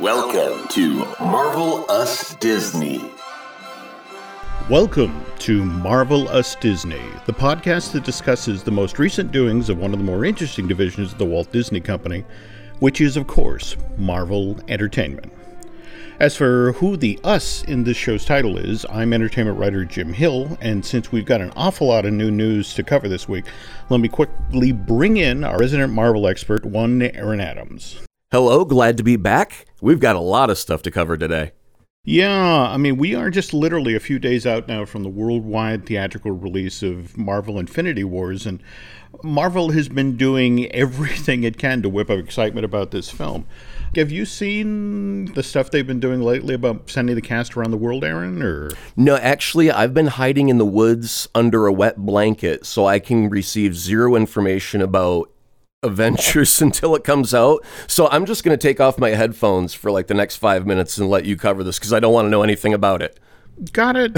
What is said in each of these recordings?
Welcome to Marvel Us Disney. Welcome to Marvelous Disney, the podcast that discusses the most recent doings of one of the more interesting divisions of the Walt Disney Company, which is, of course, Marvel Entertainment. As for who the us in this show's title is, I'm entertainment writer Jim Hill, and since we've got an awful lot of new news to cover this week, let me quickly bring in our resident Marvel expert, one Aaron Adams. Hello, glad to be back. We've got a lot of stuff to cover today. Yeah, I mean, we are just literally a few days out now from the worldwide theatrical release of Marvel Infinity Wars, and Marvel has been doing everything it can to whip up excitement about this film. Have you seen the stuff they've been doing lately about sending the cast around the world, Aaron? Or No, actually, I've been hiding in the woods under a wet blanket so I can receive zero information about Avengers until it comes out. So I'm just going to take off my headphones for like the next five minutes and let you cover this because I don't want to know anything about it. Got it.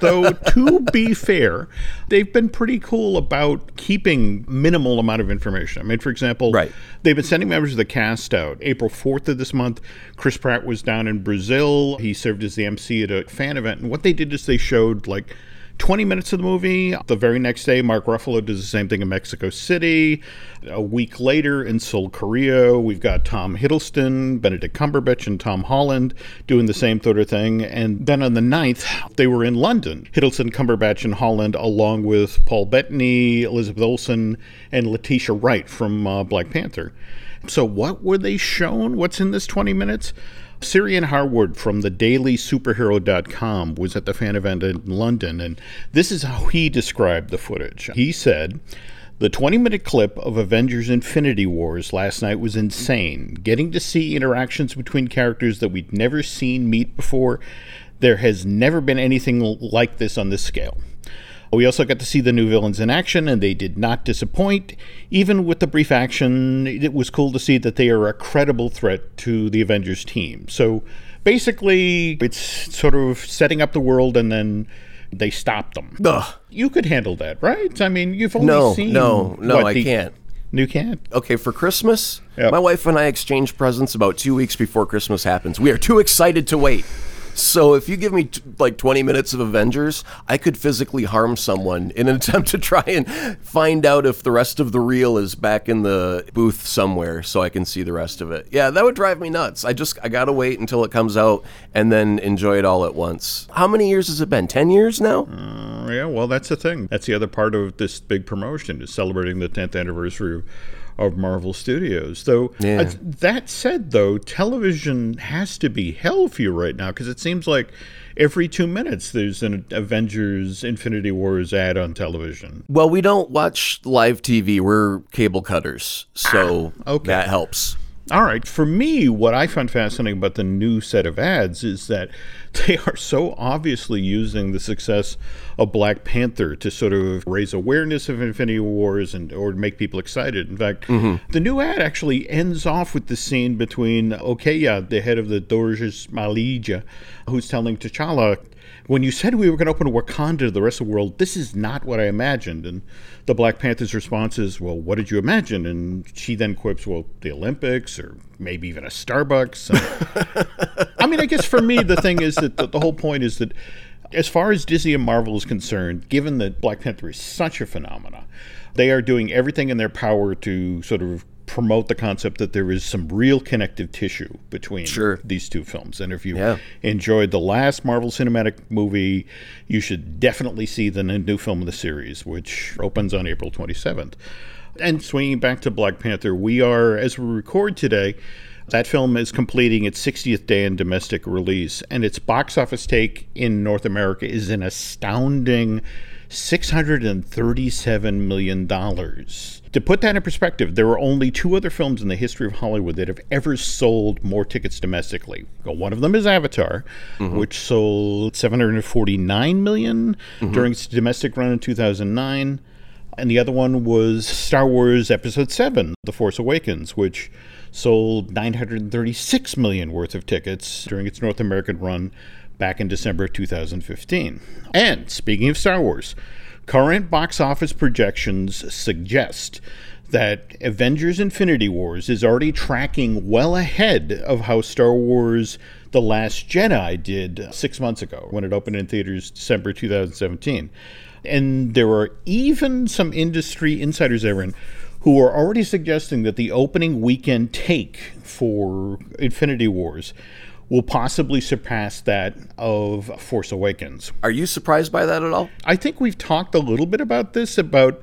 Though, to be fair, they've been pretty cool about keeping minimal amount of information. I mean, for example, Right. they've been sending members of the cast out. April 4th of this month, Chris Pratt was down in Brazil. He served as the MC at a fan event. And what they did is they showed like 20 minutes of the movie. The very next day, Mark Ruffalo does the same thing in Mexico City. A week later, in Seoul, Korea, we've got Tom Hiddleston, Benedict Cumberbatch, and Tom Holland doing the same sort of thing. And then on the 9th, they were in London. Hiddleston, Cumberbatch, and Holland, along with Paul Bettany, Elizabeth Olsen, and Letitia Wright from uh, Black Panther. So, what were they shown? What's in this 20 minutes? Syrian Harwood from the dailysuperhero.com was at the fan event in London, and this is how he described the footage. He said, the 20 minute clip of Avengers Infinity Wars last night was insane. Getting to see interactions between characters that we'd never seen meet before, there has never been anything like this on this scale. We also got to see the new villains in action, and they did not disappoint. Even with the brief action, it was cool to see that they are a credible threat to the Avengers team. So basically, it's sort of setting up the world and then they stop them. Ugh. You could handle that, right? I mean, you've only No, seen. no, no, what, I the- can't. You can't? Okay, for Christmas, Yep. my wife and I exchange presents about two weeks before Christmas happens. We are too excited to wait. So if you give me t- like 20 minutes of Avengers, I could physically harm someone in an attempt to try and find out if the rest of the reel is back in the booth somewhere so I can see the rest of it. Yeah, that would drive me nuts. I just I got to wait until it comes out and then enjoy it all at once. How many years has it been? 10 years now? Oh, yeah, well, that's the thing. That's the other part of this big promotion is celebrating the 10th anniversary of, of Marvel Studios. Though Yeah. uh, that said, though, television has to be hell for you right now because it seems like every two minutes there's an Avengers Infinity Wars ad on television. Well, we don't watch live TV. We're cable cutters. So okay. that helps. All right. For me, what I find fascinating about the new set of ads is that they are so obviously using the success of Black Panther to sort of raise awareness of Infinity Wars and or make people excited. In fact, mm-hmm. the new ad actually ends off with the scene between Okoye, the head of the Dora Milaje, who's telling T'Challa, when you said we were going to open Wakanda to the rest of the world, this is not what I imagined. And the Black Panther's response is, well, what did you imagine? And she then quips, well, the Olympics or maybe even a Starbucks. I mean, I guess for me, the thing is that the, the whole point is that as far as Disney and Marvel is concerned, given that Black Panther is such a phenomena, they are doing everything in their power to sort of promote the concept that there is some real connective tissue between Sure. these two films. And if you Yeah. enjoyed the last Marvel Cinematic movie, you should definitely see the new film of the series, which opens on April 27th. And swinging back to Black Panther, we are, as we record today, that film is completing its 60th day in domestic release, and its box office take in North America is an astounding $637 million. To put that in perspective, there are only two other films in the history of Hollywood that have ever sold more tickets domestically. Well, One of them is Avatar, mm-hmm. which sold 749 million mm-hmm. during its domestic run in 2009. And the other one was Star Wars Episode 7, The Force Awakens, which sold 936 million worth of tickets during its North American run back in December 2015. And speaking of Star Wars, current box office projections suggest that Avengers Infinity Wars is already tracking well ahead of how Star Wars The Last Jedi did six months ago when it opened in theaters December 2017. And there are even some industry insiders, Aaron, who are already suggesting that the opening weekend take for Infinity Wars will possibly surpass that of Force Awakens. Are you surprised by that at all? I think we've talked a little bit about this about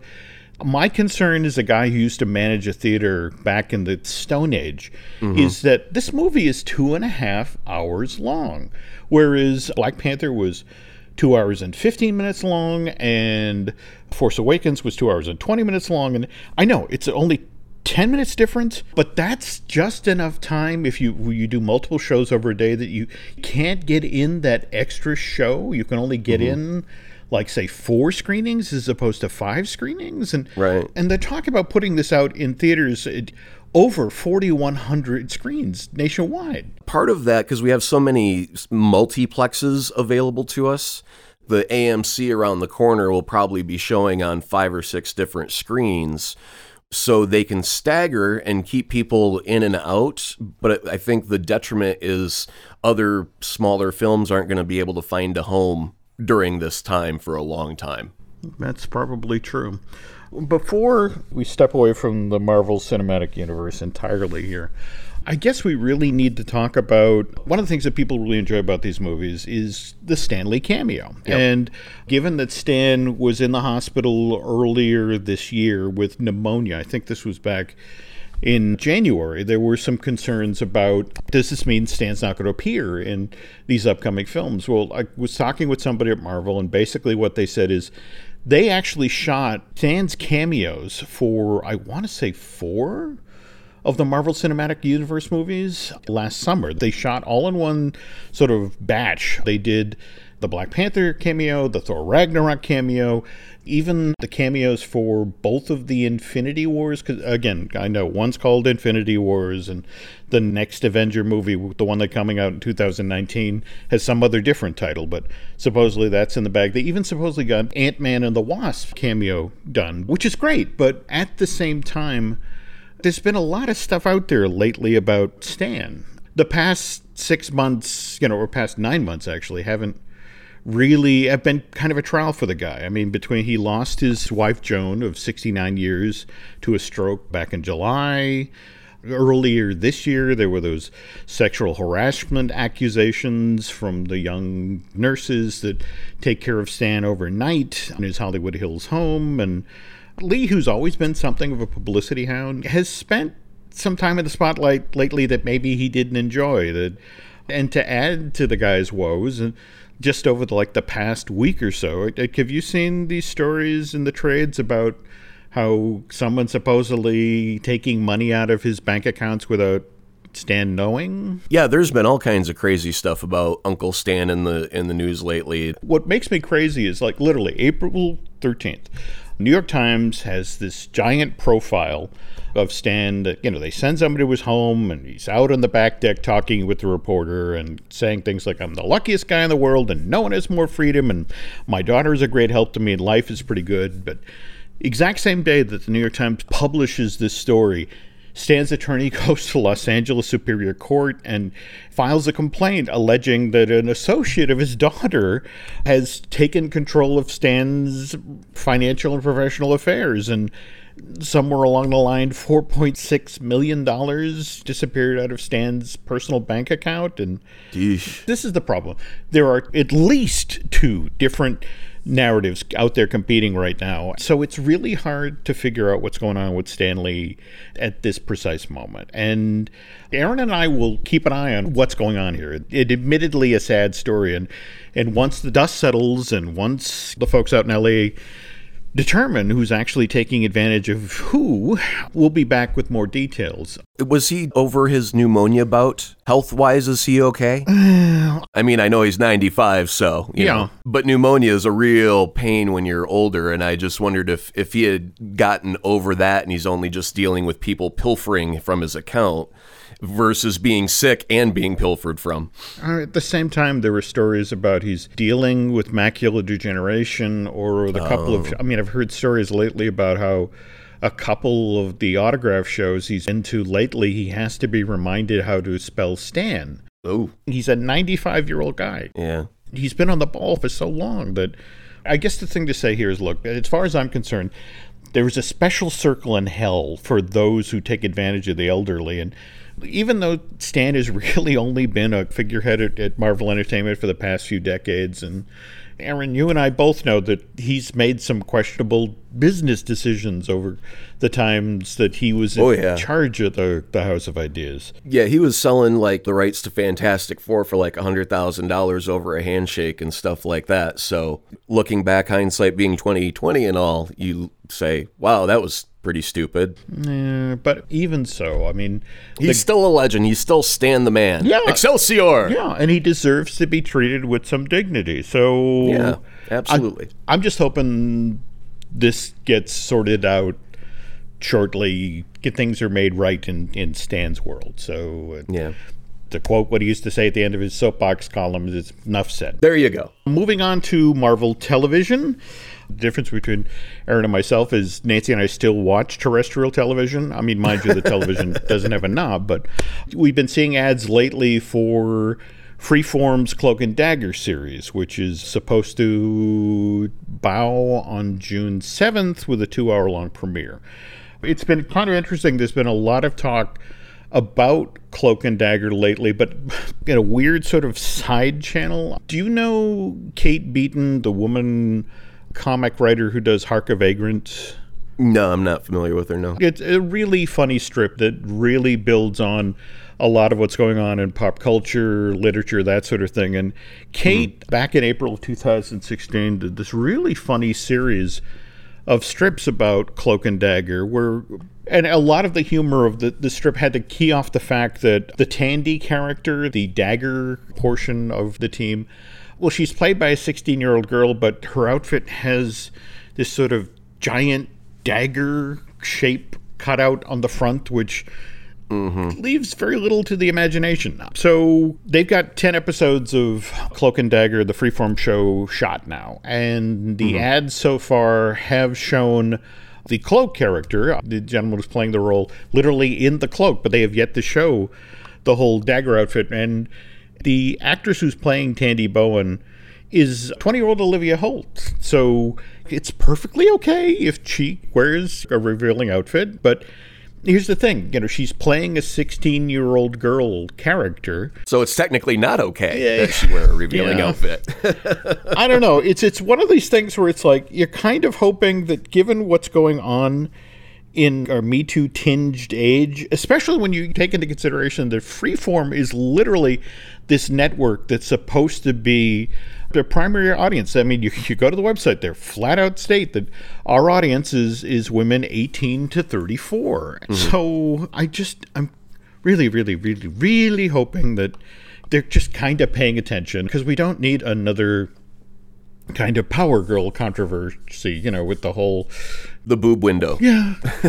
my concern as a guy who used to manage a theater back in the Stone Age mm-hmm. is that this movie is two and a half hours long, whereas Black Panther was two hours and 15 minutes long, and Force Awakens was two hours and 20 minutes long. And I know it's only 10 minutes difference, but that's just enough time if you you do multiple shows over a day that you can't get in that extra show. You can only get mm-hmm. in like say four screenings as opposed to five screenings and Right. and they're talking about putting this out in theaters at over 4100 screens nationwide. part of that because we have so many multiplexes available to us the amc around the corner will probably be showing on five or six different screens so they can stagger and keep people in and out but i think the detriment is other smaller films aren't going to be able to find a home during this time for a long time That's probably true. Before we step away from the Marvel Cinematic Universe entirely here, I guess we really need to talk about one of the things that people really enjoy about these movies is the Stan Lee cameo. And given that Stan was in the hospital earlier this year with pneumonia, I think this was back in January, there were some concerns about does this mean Stan's not going to appear in these upcoming films? Well, I was talking with somebody at Marvel, and basically what they said is they actually shot Stan's cameos for, I want to say, four of the Marvel Cinematic Universe movies last summer. They shot all in one sort of batch. They did the Black Panther cameo, the Thor Ragnarok cameo, even the cameos for both of the Infinity Wars. Because again, I know one's called Infinity Wars, and the next Avenger movie, the one that's coming out in 2019, has some other different title, but supposedly that's in the bag. They even supposedly got Ant Man and the Wasp cameo done, which is great. But at the same time, there's been a lot of stuff out there lately about Stan. The past six months, you know, or past nine months actually, haven't really have been kind of a trial for the guy. I mean, between he lost his wife Joan of 69 years to a stroke back in July. Earlier this year, there were those sexual harassment accusations from the young nurses that take care of Stan overnight in his Hollywood Hills home. And Lee, who's always been something of a publicity hound, has spent some time in the spotlight lately that maybe he didn't enjoy. That, and to add to the guy's woes, and just over the, like the past week or so, like, have you seen these stories in the trades about how someone supposedly taking money out of his bank accounts without Stan knowing? yeah there's been all kinds of crazy stuff about uncle stan in the in the news lately what makes me crazy is like literally April 13th. New York Times has this giant profile of Stan that, you know, they send somebody to his home and he's out on the back deck talking with the reporter and saying things like, I'm the luckiest guy in the world and no one has more freedom and my daughter is a great help to me and life is pretty good. But exact same day that the New York Times publishes this story, Stan's attorney goes to Los Angeles Superior Court and files a complaint alleging that an associate of his daughter has taken control of Stan's financial and professional affairs and somewhere along the line 4.6 million dollars disappeared out of Stan's personal bank account and this is the problem. There are at least two different narratives out there competing right now. So it's really hard to figure out what's going on with Stan Lee at this precise moment. And Aaron and I will keep an eye on what's going on here. It admittedly a sad story and and once the dust settles and once the folks out in LA determine who's actually taking advantage of who, we'll be back with more details. Was he over his pneumonia bout? Health wise, is he okay? I mean, I know he's 95, so, you Yeah. know. But pneumonia is a real pain when you're older, and I just wondered if, if he had gotten over that and he's only just dealing with people pilfering from his account versus being sick and being pilfered from. Uh, At the same time, there were stories about he's dealing with macular degeneration, or the couple of. I mean, I've heard stories lately about how a couple of the autograph shows he's into lately, he has to be reminded how to spell Stan. Oh, He's a 95 year old guy. yeah. He's been on the ball for so long that I guess the thing to say here is look, as far as I'm concerned, there is a special circle in hell for those who take advantage of the elderly. And even though Stan has really only been a figurehead at, at Marvel Entertainment for the past few decades, and Aaron, you and I both know that he's made some questionable business decisions over the times that he was in Oh, yeah. charge of the, the House of Ideas. Yeah, he was selling like the rights to Fantastic Four for like a hundred thousand dollars over a handshake and stuff like that. So looking back, hindsight being twenty twenty and all, you say, "Wow, that was pretty stupid." Eh, but even so, I mean, He's still a legend. He's still Stan the man. Yeah. Excelsior. Yeah, and he deserves to be treated with some dignity. So Yeah, absolutely. I'm just hoping this gets sorted out shortly. Get things are made right in in Stan's world. So yeah. to quote what he used to say at the end of his soapbox columns, it's enough said. There you go. Moving on to Marvel Television. The difference between Aaron and myself is Nancy and I still watch terrestrial television. I mean, mind you, the television doesn't have a knob, but we've been seeing ads lately for Freeform's Cloak and Dagger series, which is supposed to bow on June 7th with a two hour long premiere. It's been kind of interesting. There's been a lot of talk about Cloak and Dagger lately, but in a weird sort of side channel. Do you know Kate Beaton, the woman comic writer who does Hark a Vagrant? No, I'm not familiar with her. No. It's a really funny strip that really builds on a lot of what's going on in pop culture, literature, that sort of thing. And Kate, hmm. back in April of 2016, did this really funny series of strips about Cloak and Dagger, where and a lot of the humor of the, the strip had to key off the fact that the Tandy character, the dagger portion of the team, well, she's played by a 16 year old girl, but her outfit has this sort of giant dagger shape cut out on the front, which mm-hmm. leaves very little to the imagination. So they've got 10 episodes of Cloak and Dagger, the freeform show, shot now. And the mm-hmm. ads so far have shown the cloak character, the gentleman who's playing the role, literally in the cloak, but they have yet to show the whole dagger outfit. And the actress who's playing Tandy Bowen is 20 year old Olivia Holt. So it's perfectly okay if she wears a revealing outfit, but here's the thing you know, she's playing a 16 year old girl character. So it's technically not okay that she wear a revealing Yeah. outfit. I don't know. It's it's one of these things where it's like you're kind of hoping that given what's going on in our Me Too tinged age, especially when you take into consideration that Freeform is literally this network that's supposed to be their primary audience. I mean, you, you go to the website, they're flat out state that our audience is, is women 18 to 34. Mm-hmm. So I just, I'm really, really, really, really hoping that they're just kind of paying attention because we don't need another kind of power girl controversy, you know, with the whole the boob window. yeah.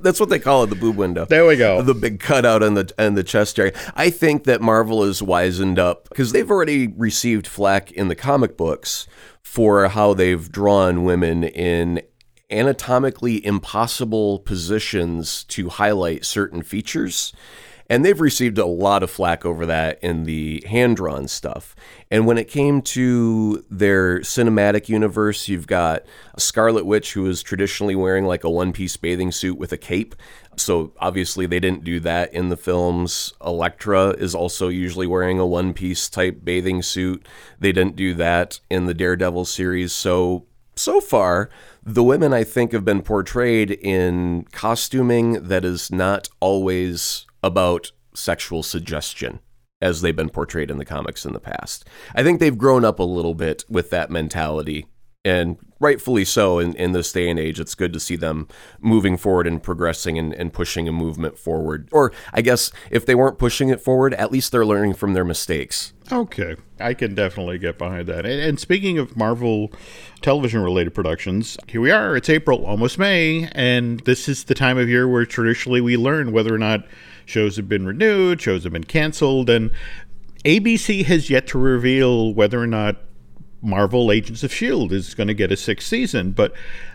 That's what they call it, the boob window. There we go. The big cutout on the and the chest area. I think that Marvel is wizened up because they've already received flack in the comic books for how they've drawn women in anatomically impossible positions to highlight certain features. And they've received a lot of flack over that in the hand drawn stuff. And when it came to their cinematic universe, you've got Scarlet Witch, who is traditionally wearing like a one piece bathing suit with a cape. So obviously they didn't do that in the films. Elektra is also usually wearing a one piece type bathing suit. They didn't do that in the Daredevil series. So so far, the women I think have been portrayed in costuming that is not always about sexual suggestion as they've been portrayed in the comics in the past. I think they've grown up a little bit with that mentality and rightfully so in, in this day and age it's good to see them moving forward and progressing and, and pushing a movement forward or i guess if they weren't pushing it forward at least they're learning from their mistakes Okay, I can definitely get behind that. And, and speaking of Marvel television related productions, here we are. It's April, almost May, and this is the time of year where traditionally we learn whether or not shows have been renewed, shows have been canceled, and ABC has yet to reveal whether or not Marvel Agents of S.H.I.E.L.D. is going to get a sixth season. But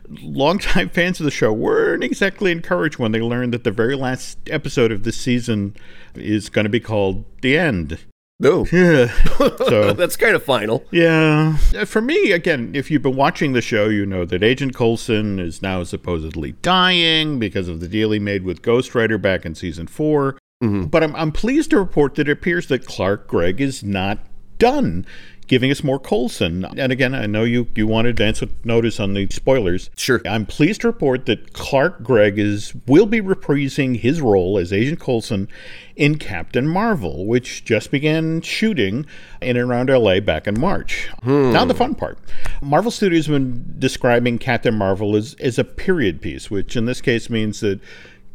longtime fans of the show weren't exactly encouraged when they learned that the very last episode of this season is going to be called The End. No. Yeah. so That's kind of final. yeah. For me, again, if you've been watching the show, you know that Agent Coulson is now supposedly dying because of the deal he made with Ghost Rider back in season 4 mm-hmm. But I'm, I'm pleased to report that it appears that Clark Gregg is not done giving us more Coulson. And again, I know you, you want to advance notice on the spoilers. Sure. I'm pleased to report that Clark Gregg is will be reprising his role as Agent Coulson in Captain Marvel, which just began shooting in and around LA back in March. Hmm. Now the fun part. Marvel Studios have been describing Captain Marvel as, as a period piece, which in this case means that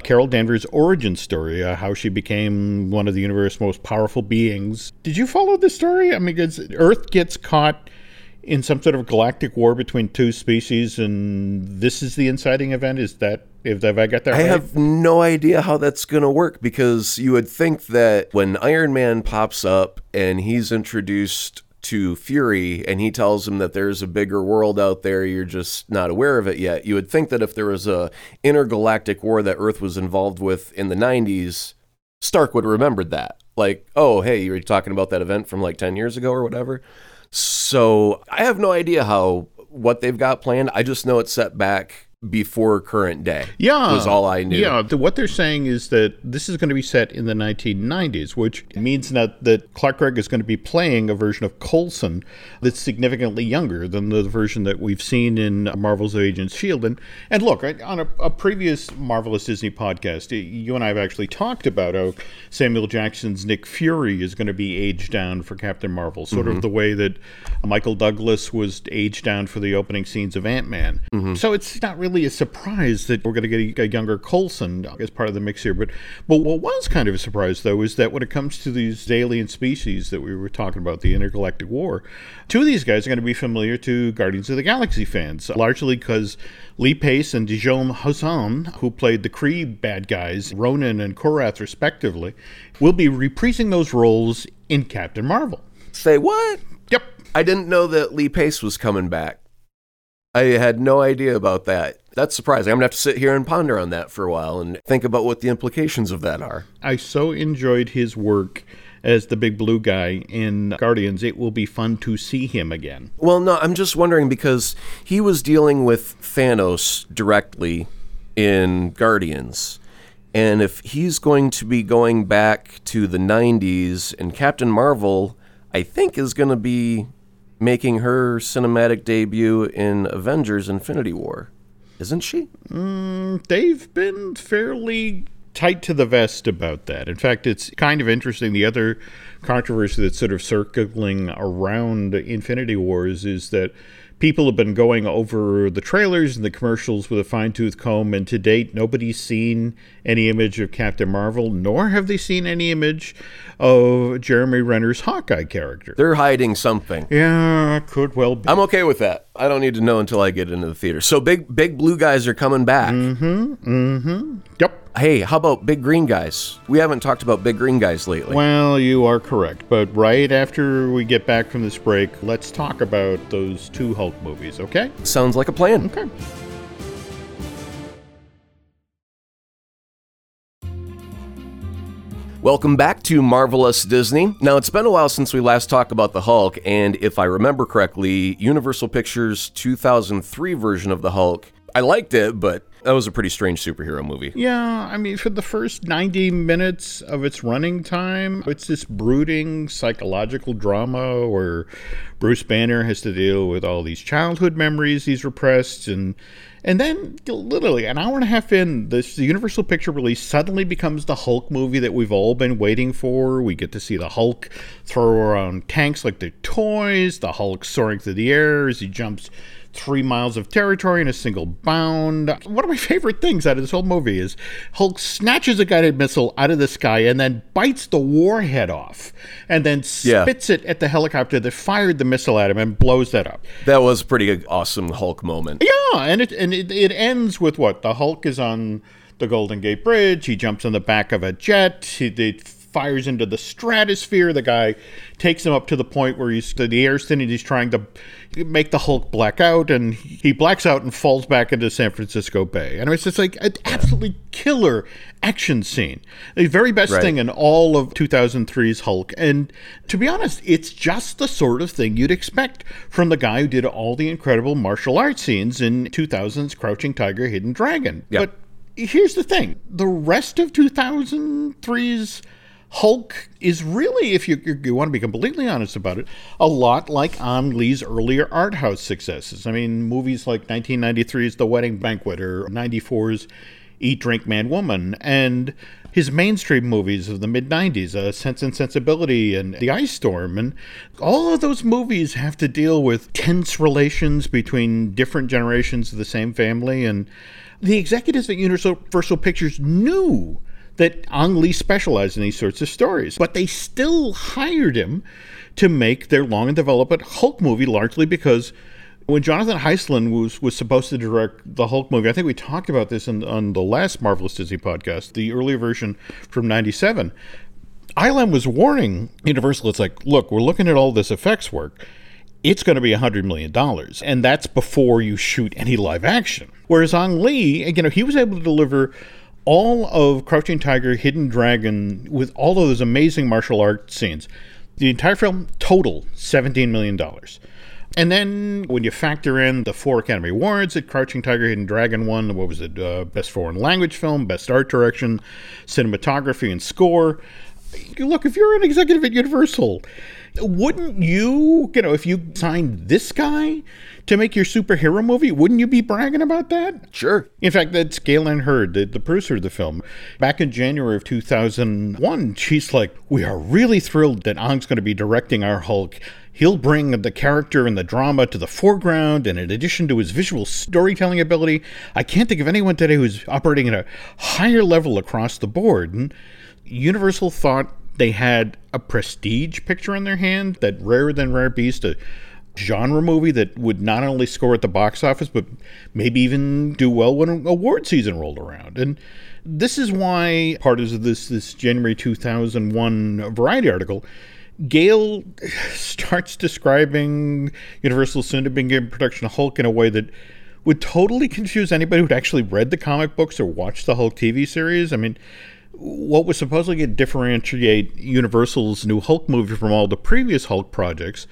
Carol Danvers' origin story, uh, how she became one of the universe's most powerful beings. Did you follow this story? I mean, Earth gets caught in some sort of galactic war between two species, and this is the inciting event. Is that if have I got that I right? have no idea how that's going to work because you would think that when Iron Man pops up and he's introduced to Fury and he tells him that there's a bigger world out there, you're just not aware of it yet. You would think that if there was a intergalactic war that Earth was involved with in the 90s, Stark would have remembered that. Like, oh, hey, you were talking about that event from like 10 years ago or whatever. So I have no idea how what they've got planned. I just know it's set back before current day. Yeah, was all I knew. Yeah, the, what they're saying is that this is going to be set in the 1990s, which means that that Clark Gregg is going to be playing a version of Coulson that's significantly younger than the version that we've seen in Marvel's Agents Shield. And and look, on a, a previous Marvelous Disney podcast, you and I have actually talked about how Samuel Jackson's Nick Fury is going to be aged down for Captain Marvel, sort of mm-hmm. the way that Michael Douglas was aged down for the opening scenes of Ant Man. Mm-hmm. So it's not really a surprise that we're going to get a, a younger Coulson as part of the mix here. But but what was kind of a surprise though is that when it comes to these alien species that we were talking about, the intergalactic war, two of these guys are going to be familiar to Guardians of the Galaxy fans, largely because Lee Pace and Djimon Hounsou, who played the Kree bad guys, Ronan and Korath respectively, will be reprising those roles in Captain Marvel. Say what? Yep. I didn't know that Lee Pace was coming back. I had no idea about that. That's surprising. I'm gonna have to sit here and ponder on that for a while and think about what the implications of that are. I so enjoyed his work as the big blue guy in Guardians. It will be fun to see him again. Well, no, I'm just wondering because he was dealing with Thanos directly in Guardians. And if he's going to be going back to the 90s, and Captain Marvel, I think, is going to be making her cinematic debut in Avengers Infinity War. Isn't she? Mm, they've been fairly tight to the vest about that. In fact, it's kind of interesting. The other controversy that's sort of circling around Infinity Wars is that people have been going over the trailers and the commercials with a fine tooth comb, and to date, nobody's seen any image of Captain Marvel, nor have they seen any image of Jeremy Renner's Hawkeye character. They're hiding something. Yeah, could well be. I'm okay with that. I don't need to know until I get into the theater. So big big blue guys are coming back. Mm-hmm. Mm-hmm. Yep. Hey, how about big green guys? We haven't talked about big green guys lately. Well, you are correct. But right after we get back from this break, let's talk about those two Hulk movies, okay? Sounds like a plan. Okay. Welcome back to Marvelous Disney. Now, it's been a while since we last talked about the Hulk, and if I remember correctly, Universal Pictures' 2003 version of the Hulk, I liked it, but that was a pretty strange superhero movie. Yeah, I mean, for the first 90 minutes of its running time, it's this brooding psychological drama where Bruce Banner has to deal with all these childhood memories he's repressed and and then literally an hour and a half in, this the Universal Picture release suddenly becomes the Hulk movie that we've all been waiting for. We get to see the Hulk throw around tanks like they're toys, the Hulk soaring through the air as he jumps three miles of territory in a single bound. One of my favorite things out of this whole movie is Hulk snatches a guided missile out of the sky and then bites the warhead off and then Yeah. spits it at the helicopter that fired the missile at him and blows that up. That was a pretty awesome Hulk moment. Yeah, and it and it, it ends with what the Hulk is on the Golden Gate Bridge. He jumps on the back of a jet. He, they fires into the stratosphere. The guy takes him up to the point where he's the air's thin and he's trying to make the Hulk black out, and he blacks out and falls back into San Francisco Bay. And it's just like an absolutely killer action scene. The very best Right. thing in all of 2003's Hulk. And to be honest, it's just the sort of thing you'd expect from the guy who did all the incredible martial arts scenes in 2000's Crouching Tiger, Hidden Dragon. Yeah. But here's the thing the rest of 2003's Hulk is really, if you, you, want to be completely honest about it, a lot like Ang Lee's earlier art house successes. I mean, movies like 1993's The Wedding Banquet or 94's Eat, Drink, Man, Woman, and his mainstream movies of the mid 90s, uh, Sense and Sensibility and The Ice Storm. And all of those movies have to deal with tense relations between different generations of the same family. And the executives at Universal Pictures knew that Ang Lee specialized in these sorts of stories, but they still hired him to make their long and developed Hulk movie largely because when Jonathan Heisland was, was supposed to direct the Hulk movie, I think we talked about this in, on the last Marvelous Disney podcast, the earlier version from 97. Island was warning Universal, it's like, look, we're looking at all this effects work. It's going to be $100 million. And that's before you shoot any live action. Whereas Ang Lee, you know, he was able to deliver all of Crouching Tiger, Hidden Dragon with all of those amazing martial arts scenes. The entire film total $17 million. And then when you factor in the four Academy Awards that Crouching Tiger, Hidden Dragon won, what was it? Uh, Best Foreign Language Film, Best Art Direction, Cinematography, and Score. Look, if you're an executive at Universal, wouldn't you, you know, if you signed this guy to make your superhero movie, wouldn't you be bragging about that? Sure. In fact, that's Gale Anne Hurd, the, the producer of the film. Back in January of 2001, she's like, We are really thrilled that Ang's going to be directing our Hulk. He'll bring the character and the drama to the foreground, and in addition to his visual storytelling ability, I can't think of anyone today who's operating at a higher level across the board. And Universal thought they had a prestige picture in their hand, that rarer than rare beast, a genre movie that would not only score at the box office, but maybe even do well when award season rolled around. And this is why part of this this January 2001 Variety article, Gale starts describing Universal begin production of Hulk in a way that would totally confuse anybody who'd actually read the comic books or watched the Hulk TV series. I mean, what was supposedly to differentiate Universal's new Hulk movie from all the previous Hulk projects.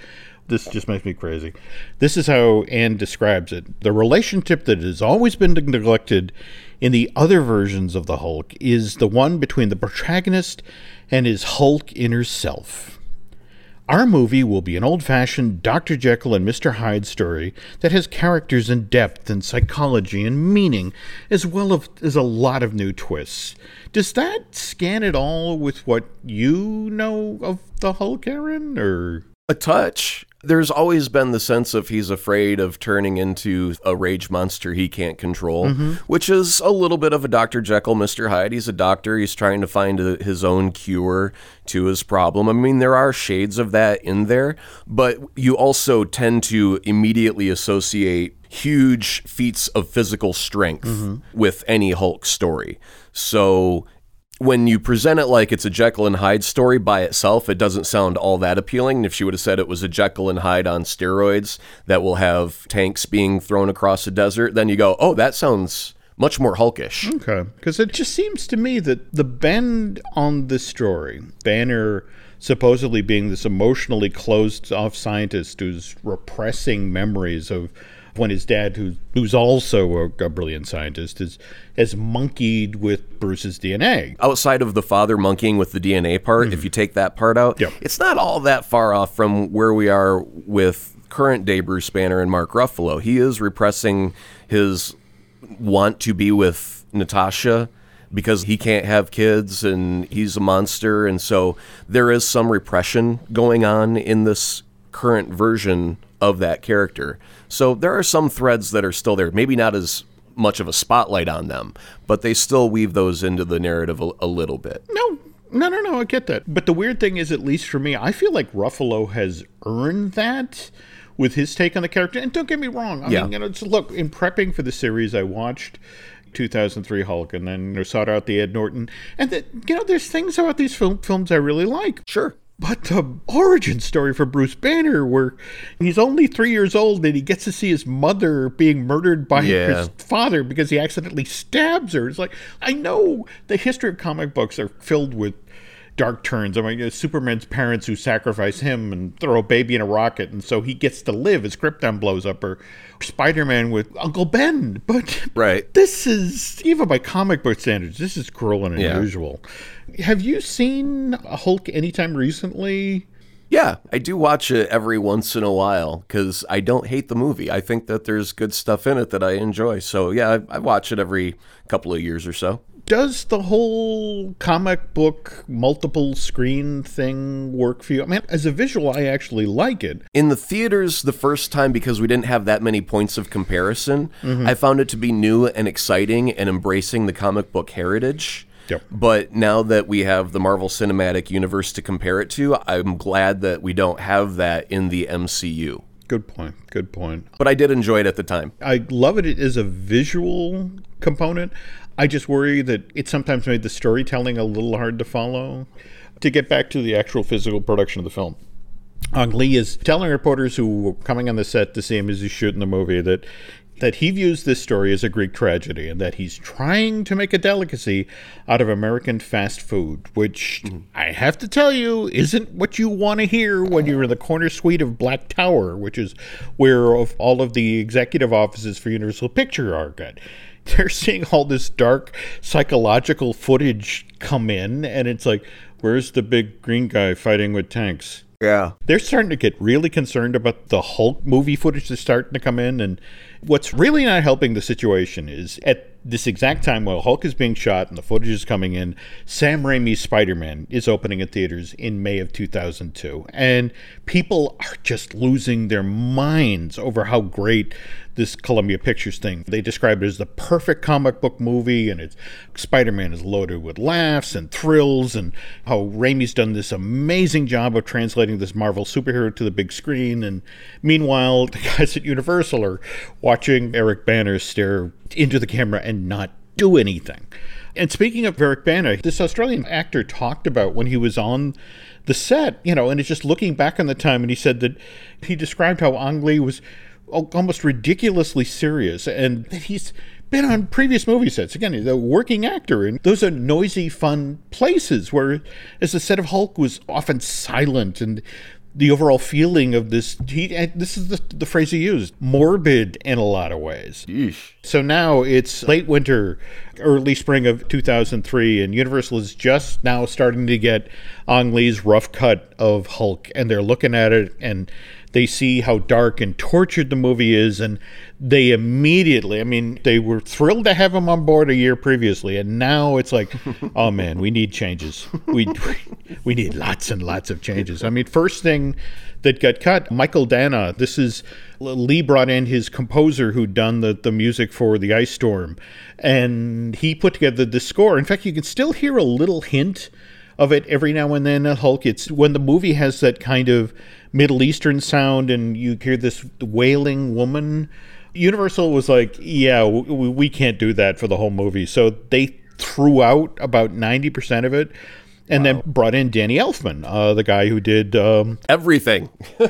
This just makes me crazy. This is how Anne describes it. The relationship that has always been neglected in the other versions of the Hulk is the one between the protagonist and his Hulk inner self. Our movie will be an old fashioned Dr. Jekyll and Mr. Hyde story that has characters and depth and psychology and meaning, as well as a lot of new twists. Does that scan at all with what you know of the Hulk, Aaron? Or A touch. There's always been the sense of he's afraid of turning into a rage monster he can't control, mm-hmm. which is a little bit of a Dr. Jekyll, Mr. Hyde. He's a doctor. He's trying to find a, his own cure to his problem. I mean, there are shades of that in there, but you also tend to immediately associate huge feats of physical strength mm-hmm. with any Hulk story. So when you present it like it's a Jekyll and Hyde story by itself, it doesn't sound all that appealing. If she would have said it was a Jekyll and Hyde on steroids that will have tanks being thrown across a desert, then you go, oh, that sounds much more hulkish. Okay. Because it just seems to me that the bend on this story, Banner supposedly being this emotionally closed off scientist who's repressing memories of when his dad, who's, who's also a, a brilliant scientist, is has monkeyed with Bruce's DNA. Outside of the father monkeying with the DNA part, if mm-hmm. you take that part out, Yep. it's not all that far off from where we are with current day Bruce Banner and Mark Ruffalo. He is repressing his want to be with Natasha because he can't have kids and he's a monster and so there is some repression going on in this current version of that character. So there are some threads that are still there, maybe not as much of a spotlight on them, but they still weave those into the narrative a, a little bit. No, no, no, no. I get that. But the weird thing is, at least for me, I feel like Ruffalo has earned that with his take on the character. And don't get me wrong. I Yeah. mean, you know, it's, look, in prepping for the series, I watched 2003 Hulk, and then you know, sought out the Ed Norton. And that, you know, there's things about these film, films I really like. Sure. But the origin story for Bruce Banner, where he's only three years old and he gets to see his mother being murdered by Yeah. his father because he accidentally stabs her. It's like, I know the history of comic books are filled with dark turns. I mean, uh, Superman's parents who sacrifice him and throw a baby in a rocket, and so he gets to live as Krypton blows up, or Spider Man with Uncle Ben. But Right. this is, even by comic book standards, this is cruel and Yeah. unusual. Have you seen Hulk anytime recently? Yeah, I do watch it every once in a while because I don't hate the movie. I think that there's good stuff in it that I enjoy. So yeah, I, I watch it every couple of years or so. Does the whole comic book multiple screen thing work for you? I mean, as a visual, I actually like it. In the theaters, the first time, because we didn't have that many points of comparison, I found it to be new and exciting and embracing the comic book heritage. Yep. But now that we have the Marvel Cinematic Universe to compare it to, I'm glad that we don't have that in the MCU. Good point. Good point. But I did enjoy it at the time. I love it as a visual component. I just worry that it sometimes made the storytelling a little hard to follow. To get back to the actual physical production of the film, Ang Lee is telling reporters who were coming on the set to see him as he's shooting the movie that that he views this story as a Greek tragedy and that he's trying to make a delicacy out of American fast food, which mm-hmm. I have to tell you isn't what you want to hear when you're in the corner suite of Black Tower, which is where of all of the executive offices for Universal Picture are at. They're seeing all this dark psychological footage come in, and it's like, where's the big green guy fighting with tanks? Yeah. they're starting to get really concerned about the Hulk movie footage that's starting to come in. And what's really not helping the situation is at this exact time while Hulk is being shot and the footage is coming in, Sam Raimi's Spider Man is opening at theaters in May of 2002. And people are just losing their minds over how great this Columbia Pictures thing. They describe it as the perfect comic book movie, and it's Spider Man is loaded with laughs and thrills, and how Raimi's done this amazing job of translating this Marvel superhero to the big screen. And meanwhile, the guys at Universal are watching Eric Bana stare into the camera and not do anything. And speaking of Eric Bana, this Australian actor talked about when he was on the set, you know, and it's just looking back on the time, and he said that he described how Ang Lee was almost ridiculously serious, and that he's been on previous movie sets. Again, he's a working actor, and those are noisy, fun places where, as the set of Hulk was often silent and the overall feeling of this he this is the, the phrase he used morbid in a lot of ways Yeesh. so now it's late winter, early spring of 2003, and Universal is just now starting to get Ang Lee's rough cut of Hulk, and they're looking at it and they see how dark and tortured the movie is, and they immediately, I mean, they were thrilled to have him on board a year previously, and now it's like, oh man, we need changes. We we need lots and lots of changes. I mean, first thing that got cut. Mychael Danna. This is Lee brought in his composer who'd done the, the music for the Ice Storm, and he put together the score. In fact, you can still hear a little hint of it every now and then at Hulk. It's when the movie has that kind of Middle Eastern sound, and you hear this wailing woman. Universal was like, "Yeah, w- we can't do that for the whole movie," so they threw out about ninety percent of it. And then brought in Danny Elfman, uh, the guy who did um, Everything. well,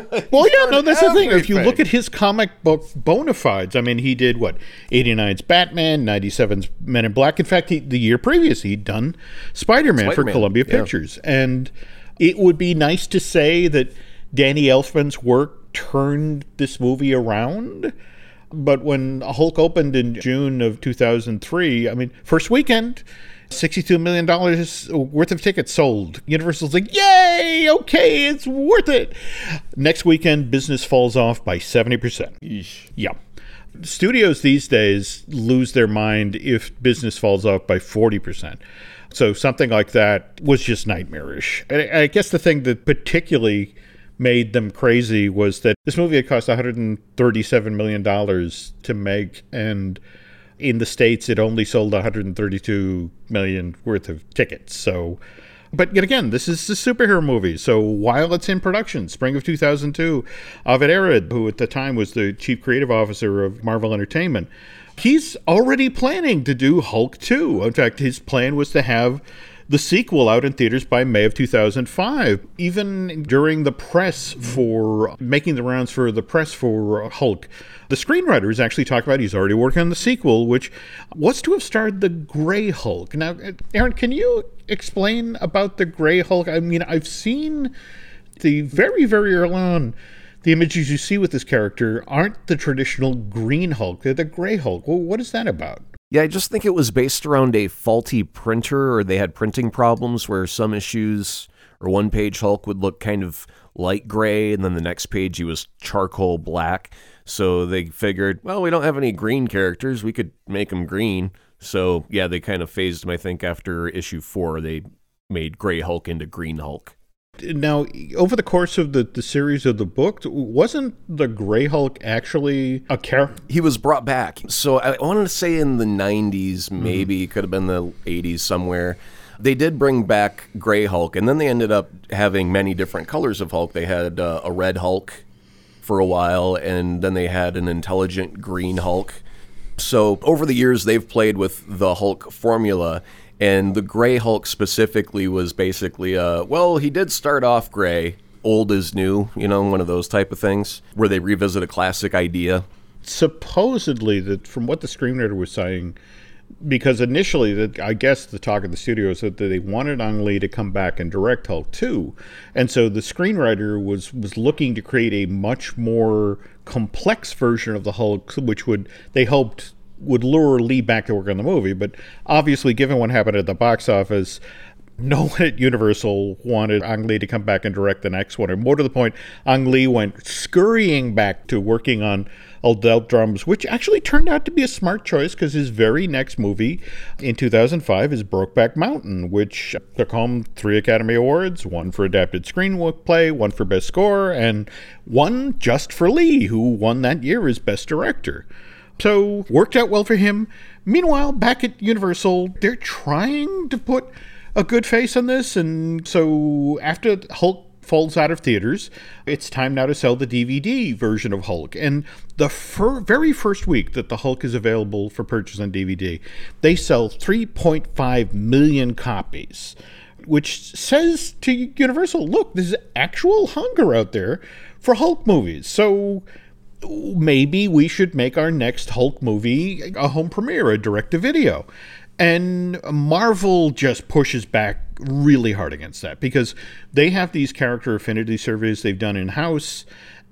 yeah, no, that's the thing. If you look at his comic book bona fides, I mean, he did what 89's Batman, 97's Men in Black. In fact, he, the year previous, he'd done Spider Man for Columbia yeah. Pictures. And it would be nice to say that Danny Elfman's work turned this movie around. But when Hulk opened in June of 2003, I mean, first weekend, $62 million worth of tickets sold. Universal's like, yay, okay, it's worth it. Next weekend, business falls off by 70%. Yeah. Studios these days lose their mind if business falls off by 40%. So something like that was just nightmarish. And I I guess the thing that particularly made them crazy was that this movie had cost $137 million to make, and in the States, it only sold 132 million worth of tickets. So But yet again, this is a superhero movie. So while it's in production, spring of 2002, Avi Arad, who at the time was the chief creative officer of Marvel Entertainment, he's already planning to do Hulk 2. In fact, his plan was to have the sequel out in theaters by May of 2005. Even during the press for making the rounds for the press for Hulk, the screenwriters actually talked about he's already working on the sequel, which was to have starred the Gray Hulk. Now, Aaron, can you explain about the Gray Hulk? I mean, I've seen the very, very early on the images you see with this character aren't the traditional green Hulk, they're the gray Hulk. Well, what is that about? Yeah, I just think it was based around a faulty printer, or they had printing problems where some issues or one page Hulk would look kind of light gray, and then the next page he was charcoal black. So they figured, well, we don't have any green characters, we could make them green. So yeah, they kind of phased him. I think after issue four, they made Gray Hulk into Green Hulk. Now, over the course of the, the series of the book, wasn't the Gray Hulk actually a character? He was brought back. So I wanted to say in the 90s, maybe, mm-hmm. could have been the 80s somewhere. They did bring back Gray Hulk, and then they ended up having many different colors of Hulk. They had uh, a red Hulk for a while, and then they had an intelligent green Hulk. So over the years, they've played with the Hulk formula and the Gray Hulk specifically was basically, uh, well, he did start off gray, old is new, you know, one of those type of things where they revisit a classic idea. Supposedly, that from what the screenwriter was saying, because initially, that I guess the talk of the studio is that they wanted Ang Lee to come back and direct Hulk 2. And so the screenwriter was was looking to create a much more complex version of the Hulk, which would they hoped would lure Lee back to work on the movie. But obviously, given what happened at the box office, no one at Universal wanted Ang Lee to come back and direct the next one. And more to the point, Ang Lee went scurrying back to working on Adult Drums, which actually turned out to be a smart choice because his very next movie in 2005 is Brokeback Mountain, which took home three Academy Awards one for Adapted Screenplay, one for Best Score, and one just for Lee, who won that year as Best Director. So worked out well for him. Meanwhile, back at Universal, they're trying to put a good face on this, and so after Hulk falls out of theaters, it's time now to sell the DVD version of Hulk. And the fir- very first week that the Hulk is available for purchase on DVD, they sell 3.5 million copies, which says to Universal, look, there's actual hunger out there for Hulk movies. So maybe we should make our next Hulk movie a home premiere, a direct to video. And Marvel just pushes back really hard against that because they have these character affinity surveys they've done in house.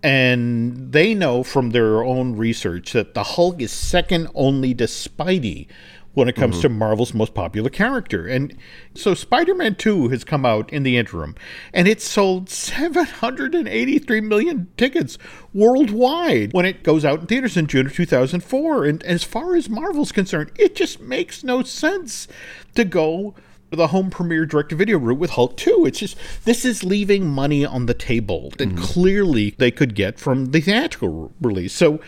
And they know from their own research that the Hulk is second only to Spidey when it comes mm-hmm. to Marvel's most popular character. And so Spider Man 2 has come out in the interim, and it sold 783 million tickets worldwide when it goes out in theaters in June of 2004. And as far as Marvel's concerned, it just makes no sense to go the home premiere direct to video route with Hulk 2. It's just, this is leaving money on the table that mm-hmm. clearly they could get from the theatrical release. So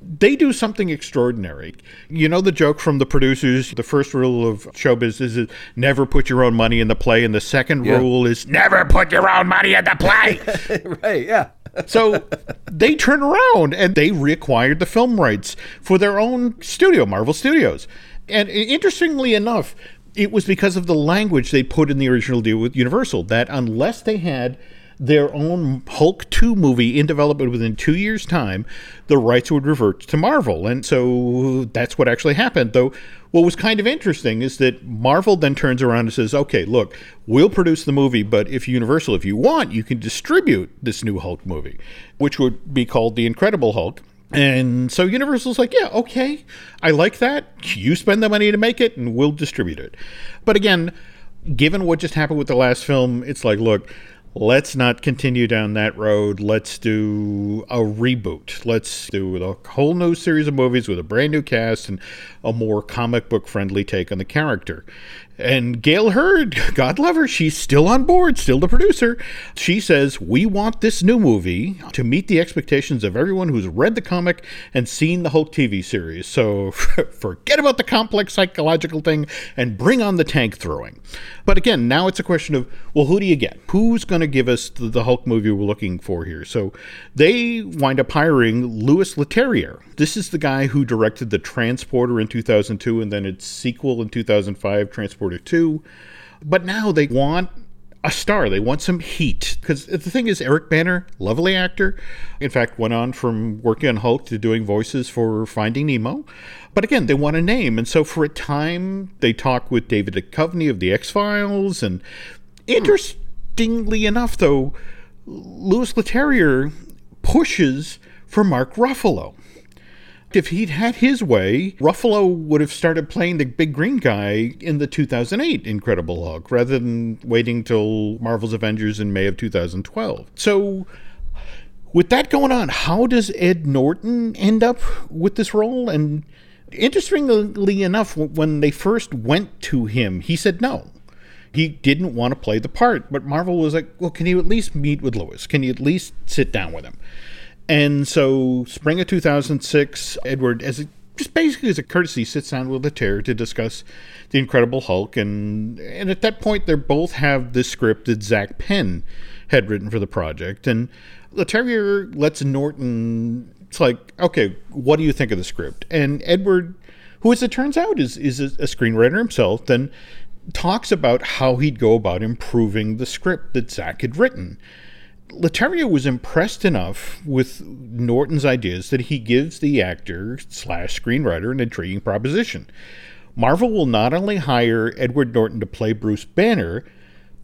they do something extraordinary. You know the joke from the producers the first rule of show business is never put your own money in the play, and the second yeah. rule is never put your own money in the play. right, yeah. so they turn around and they reacquired the film rights for their own studio, Marvel Studios. And interestingly enough, it was because of the language they put in the original deal with Universal that unless they had their own Hulk 2 movie in development within two years' time, the rights would revert to Marvel. And so that's what actually happened. Though, what was kind of interesting is that Marvel then turns around and says, okay, look, we'll produce the movie, but if Universal, if you want, you can distribute this new Hulk movie, which would be called The Incredible Hulk. And so Universal's like, yeah, okay, I like that. You spend the money to make it, and we'll distribute it. But again, given what just happened with the last film, it's like, look, let's not continue down that road. Let's do a reboot. Let's do a whole new series of movies with a brand new cast and a more comic book friendly take on the character. And Gale Hurd, God love her, she's still on board, still the producer. She says, We want this new movie to meet the expectations of everyone who's read the comic and seen the Hulk TV series. So forget about the complex psychological thing and bring on the tank throwing. But again, now it's a question of, well, who do you get? Who's going to give us the, Hulk movie we're looking for here? So they wind up hiring Louis Leterrier. This is the guy who directed The Transporter in 2002 and then its sequel in 2005, Transporter 2. But now they want a star. They want some heat. Because the thing is, Eric Bana, lovely actor, in fact, went on from working on Hulk to doing voices for Finding Nemo. But again, they want a name. And so for a time, they talk with David Duchovny of The X Files. And interestingly enough, though, Louis Leterrier pushes for Mark Ruffalo. If he'd had his way, Ruffalo would have started playing the big green guy in the 2008 Incredible Hulk rather than waiting till Marvel's Avengers in May of 2012. So, with that going on, how does Ed Norton end up with this role? And interestingly enough, when they first went to him, he said no. He didn't want to play the part, but Marvel was like, well, can you at least meet with Louis? Can you at least sit down with him? And so, spring of 2006, Edward, as a, just basically as a courtesy, sits down with Leterrier to discuss the Incredible Hulk. And, and at that point, they both have the script that Zak Penn had written for the project. And Leterrier lets Norton, it's like, okay, what do you think of the script? And Edward, who, as it turns out, is, is a, screenwriter himself, then talks about how he'd go about improving the script that Zak had written. Leterrier was impressed enough with Norton's ideas that he gives the actor slash screenwriter an intriguing proposition. Marvel will not only hire Edward Norton to play Bruce Banner,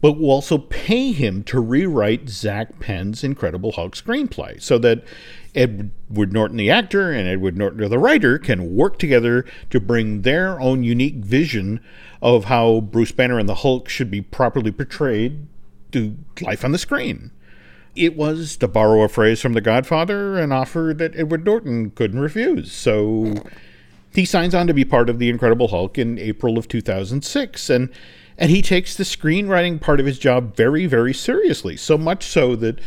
but will also pay him to rewrite Zak Penn's Incredible Hulk screenplay so that Edward Norton, the actor, and Edward Norton, the writer, can work together to bring their own unique vision of how Bruce Banner and the Hulk should be properly portrayed to life on the screen it was, to borrow a phrase from The Godfather, an offer that Edward Norton couldn't refuse. So he signs on to be part of the Incredible Hulk in April of 2006, and and he takes the screenwriting part of his job very, very seriously. So much so that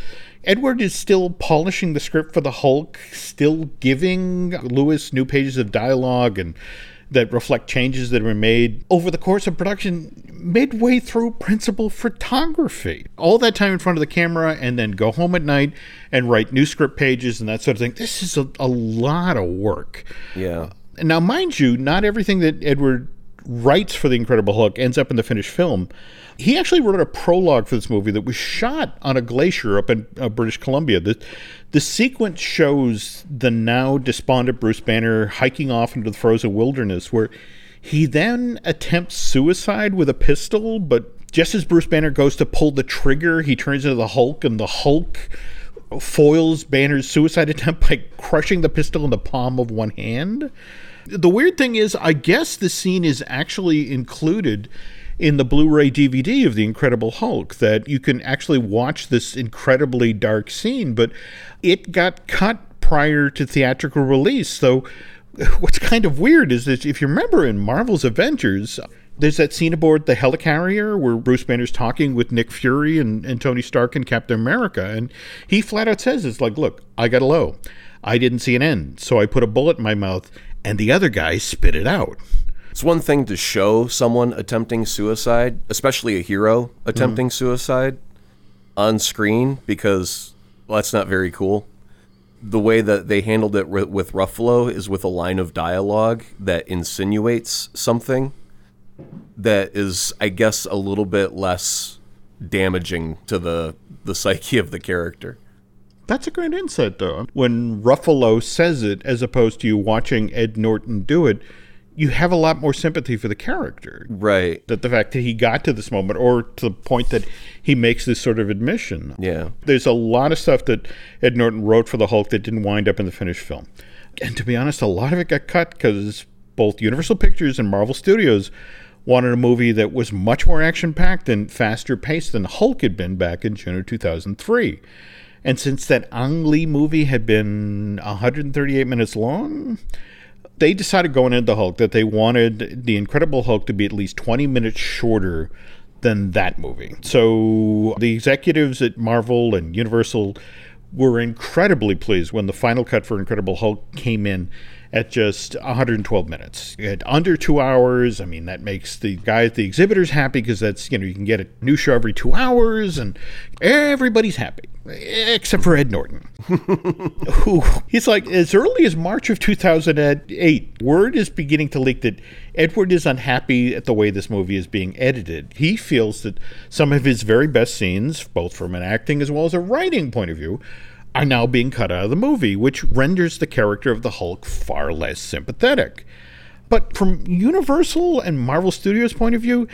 Edward is still polishing the script for the Hulk, still giving Louis new pages of dialogue and that reflect changes that were made over the course of production midway through principal photography. All that time in front of the camera and then go home at night and write new script pages and that sort of thing. This is a, a lot of work. Yeah. Now, mind you, not everything that Edward writes for The Incredible Hulk ends up in the finished film. He actually wrote a prologue for this movie that was shot on a glacier up in uh, British Columbia. The, the sequence shows the now despondent Bruce Banner hiking off into the frozen wilderness, where he then attempts suicide with a pistol, but just as Bruce Banner goes to pull the trigger, he turns into the Hulk, and the Hulk foils Banner's suicide attempt by crushing the pistol in the palm of one hand. The weird thing is, I guess the scene is actually included in the Blu-ray DVD of the Incredible Hulk that you can actually watch this incredibly dark scene, but it got cut prior to theatrical release. So what's kind of weird is that if you remember in Marvel's Avengers, there's that scene aboard the helicarrier where Bruce Banner's talking with Nick Fury and, and Tony Stark and Captain America, and he flat out says, "It's like, look, I got a low. I didn't see an end, so I put a bullet in my mouth, and the other guy spit it out." It's one thing to show someone attempting suicide, especially a hero attempting mm. suicide on screen, because well, that's not very cool. The way that they handled it with Ruffalo is with a line of dialogue that insinuates something that is, I guess, a little bit less damaging to the the psyche of the character. That's a great insight, though. When Ruffalo says it, as opposed to you watching Ed Norton do it, you have a lot more sympathy for the character. Right. That the fact that he got to this moment or to the point that he makes this sort of admission. Yeah. There's a lot of stuff that Ed Norton wrote for the Hulk that didn't wind up in the finished film. And to be honest, a lot of it got cut because both Universal Pictures and Marvel Studios wanted a movie that was much more action packed and faster paced than Hulk had been back in June of 2003. And since that Ang Lee movie had been 138 minutes long, they decided going into Hulk that they wanted the Incredible Hulk to be at least 20 minutes shorter than that movie. So the executives at Marvel and Universal were incredibly pleased when the final cut for Incredible Hulk came in at just 112 minutes. At under two hours, I mean, that makes the guys, the exhibitors happy because that's, you know, you can get a new show every two hours and everybody's happy, except for Ed Norton. who he's like, as early as March of 2008, word is beginning to leak that Edward is unhappy at the way this movie is being edited. He feels that some of his very best scenes, both from an acting as well as a writing point of view, are now being cut out of the movie, which renders the character of the Hulk far less sympathetic. But from Universal and Marvel Studios' point of view,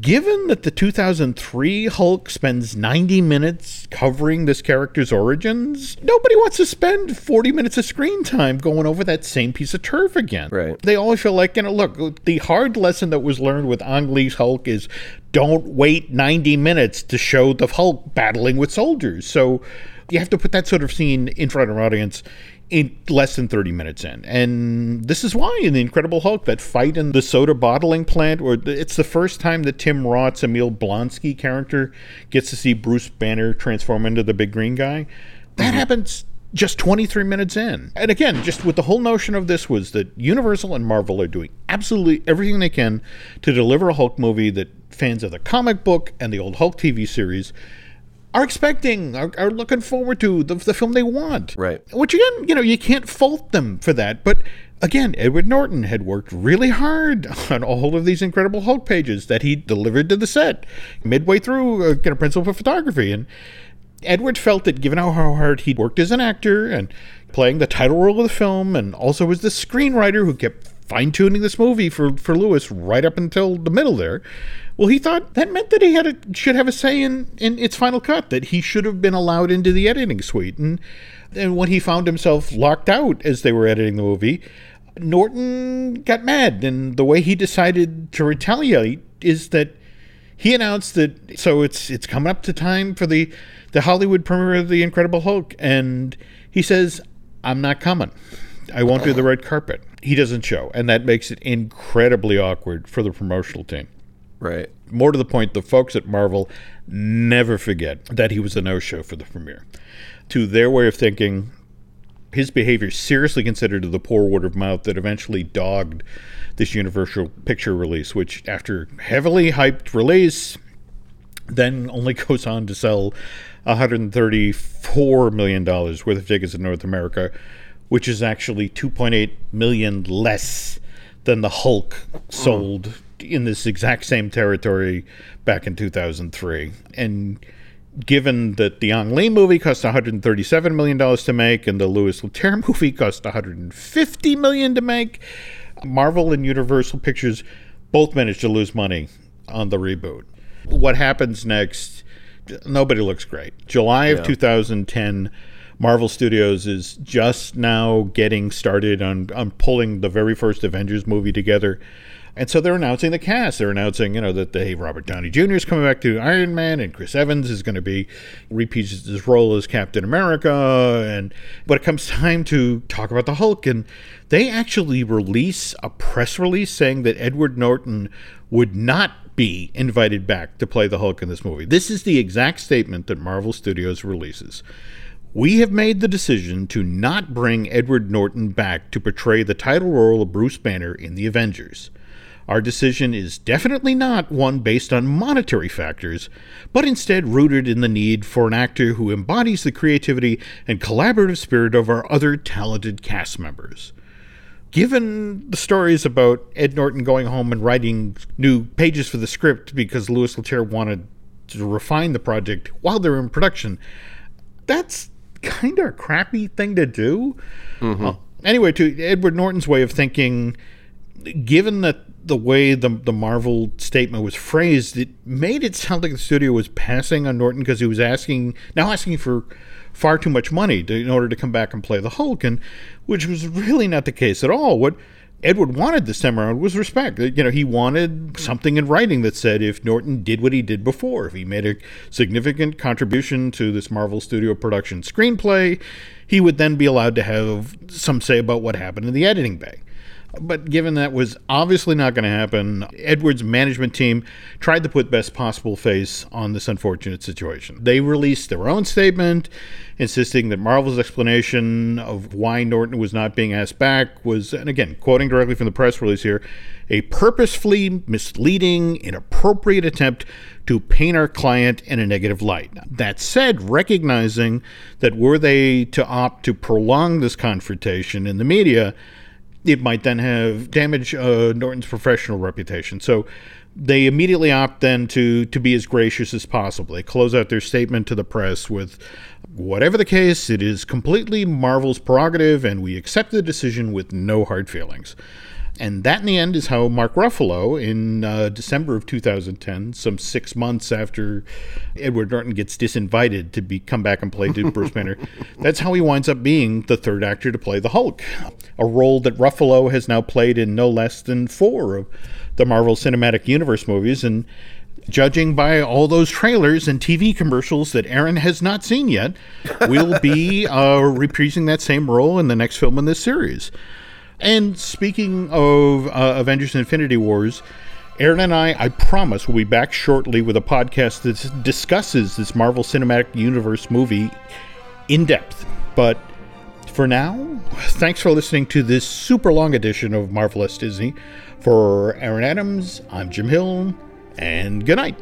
given that the 2003 Hulk spends 90 minutes covering this character's origins, nobody wants to spend 40 minutes of screen time going over that same piece of turf again. Right. They always feel like, you know, look, the hard lesson that was learned with Ang Lee's Hulk is don't wait 90 minutes to show the Hulk battling with soldiers. So you have to put that sort of scene in front of an audience in less than 30 minutes in. And this is why in The Incredible Hulk, that fight in the soda bottling plant, or it's the first time that Tim Roth's Emil Blonsky character gets to see Bruce Banner transform into the big green guy. That mm-hmm. happens just 23 minutes in. And again, just with the whole notion of this was that Universal and Marvel are doing absolutely everything they can to deliver a Hulk movie that fans of the comic book and the old Hulk TV series are expecting, are, are looking forward to the, the film they want. Right. Which again, you know, you can't fault them for that. But again, Edward Norton had worked really hard on all of these incredible Hulk pages that he delivered to the set midway through, uh, you know, principal photography. And Edward felt that given how hard he'd worked as an actor and playing the title role of the film, and also was the screenwriter who kept fine tuning this movie for, for Louis right up until the middle there, well, he thought that meant that he had a, should have a say in, in its final cut, that he should have been allowed into the editing suite. And, and when he found himself locked out as they were editing the movie, Norton got mad. And the way he decided to retaliate is that he announced that so it's it's coming up to time for the the Hollywood premiere of The Incredible Hulk, and he says, "I'm not coming. I won't do the red carpet." He doesn't show, and that makes it incredibly awkward for the promotional team. Right. More to the point, the folks at Marvel never forget that he was a no show for the premiere. To their way of thinking, his behavior seriously considered to the poor word of mouth that eventually dogged this Universal picture release, which, after heavily hyped release, then only goes on to sell $134 million worth of tickets in North America, which is actually 2.8 million less than the Hulk sold. Mm in this exact same territory back in 2003. And given that the Ang Lee movie cost 137 million dollars to make and the Louis Leterrier movie cost 150 million to make, Marvel and Universal Pictures both managed to lose money on the reboot. What happens next? Nobody looks great. July of yeah. 2010. Marvel Studios is just now getting started on, on pulling the very first Avengers movie together. And so they're announcing the cast. They're announcing, you know, that hey, Robert Downey Jr. is coming back to Iron Man, and Chris Evans is going to be repeats his role as Captain America. And but it comes time to talk about the Hulk, and they actually release a press release saying that Edward Norton would not be invited back to play the Hulk in this movie. This is the exact statement that Marvel Studios releases. We have made the decision to not bring Edward Norton back to portray the title role of Bruce Banner in the Avengers. Our decision is definitely not one based on monetary factors, but instead rooted in the need for an actor who embodies the creativity and collaborative spirit of our other talented cast members. Given the stories about Ed Norton going home and writing new pages for the script because Louis Leterrier wanted to refine the project while they're in production, that's kind of a crappy thing to do. Mm-hmm. Uh, anyway, to Edward Norton's way of thinking, given that the way the the Marvel statement was phrased, it made it sound like the studio was passing on Norton because he was asking now asking for far too much money to, in order to come back and play the Hulk, and which was really not the case at all. What Edward wanted this time around was respect. You know, he wanted something in writing that said if Norton did what he did before, if he made a significant contribution to this Marvel Studio production screenplay, he would then be allowed to have some say about what happened in the editing bay. But given that was obviously not going to happen, Edwards' management team tried to put best possible face on this unfortunate situation. They released their own statement insisting that Marvel's explanation of why Norton was not being asked back was, and again, quoting directly from the press release here, a purposefully misleading, inappropriate attempt to paint our client in a negative light. That said, recognizing that were they to opt to prolong this confrontation in the media, it might then have damaged uh, Norton's professional reputation. So they immediately opt then to to be as gracious as possible. They close out their statement to the press with whatever the case, it is completely Marvel's prerogative and we accept the decision with no hard feelings. And that, in the end, is how Mark Ruffalo, in uh, December of 2010, some six months after Edward Norton gets disinvited to be come back and play Bruce Banner, that's how he winds up being the third actor to play the Hulk, a role that Ruffalo has now played in no less than four of the Marvel Cinematic Universe movies. And judging by all those trailers and TV commercials that Aaron has not seen yet, we'll be uh, reprising that same role in the next film in this series. And speaking of uh, Avengers Infinity Wars, Aaron and I, I promise, will be back shortly with a podcast that discusses this Marvel Cinematic Universe movie in depth. But for now, thanks for listening to this super long edition of Marvelous Disney. For Aaron Adams, I'm Jim Hill, and good night.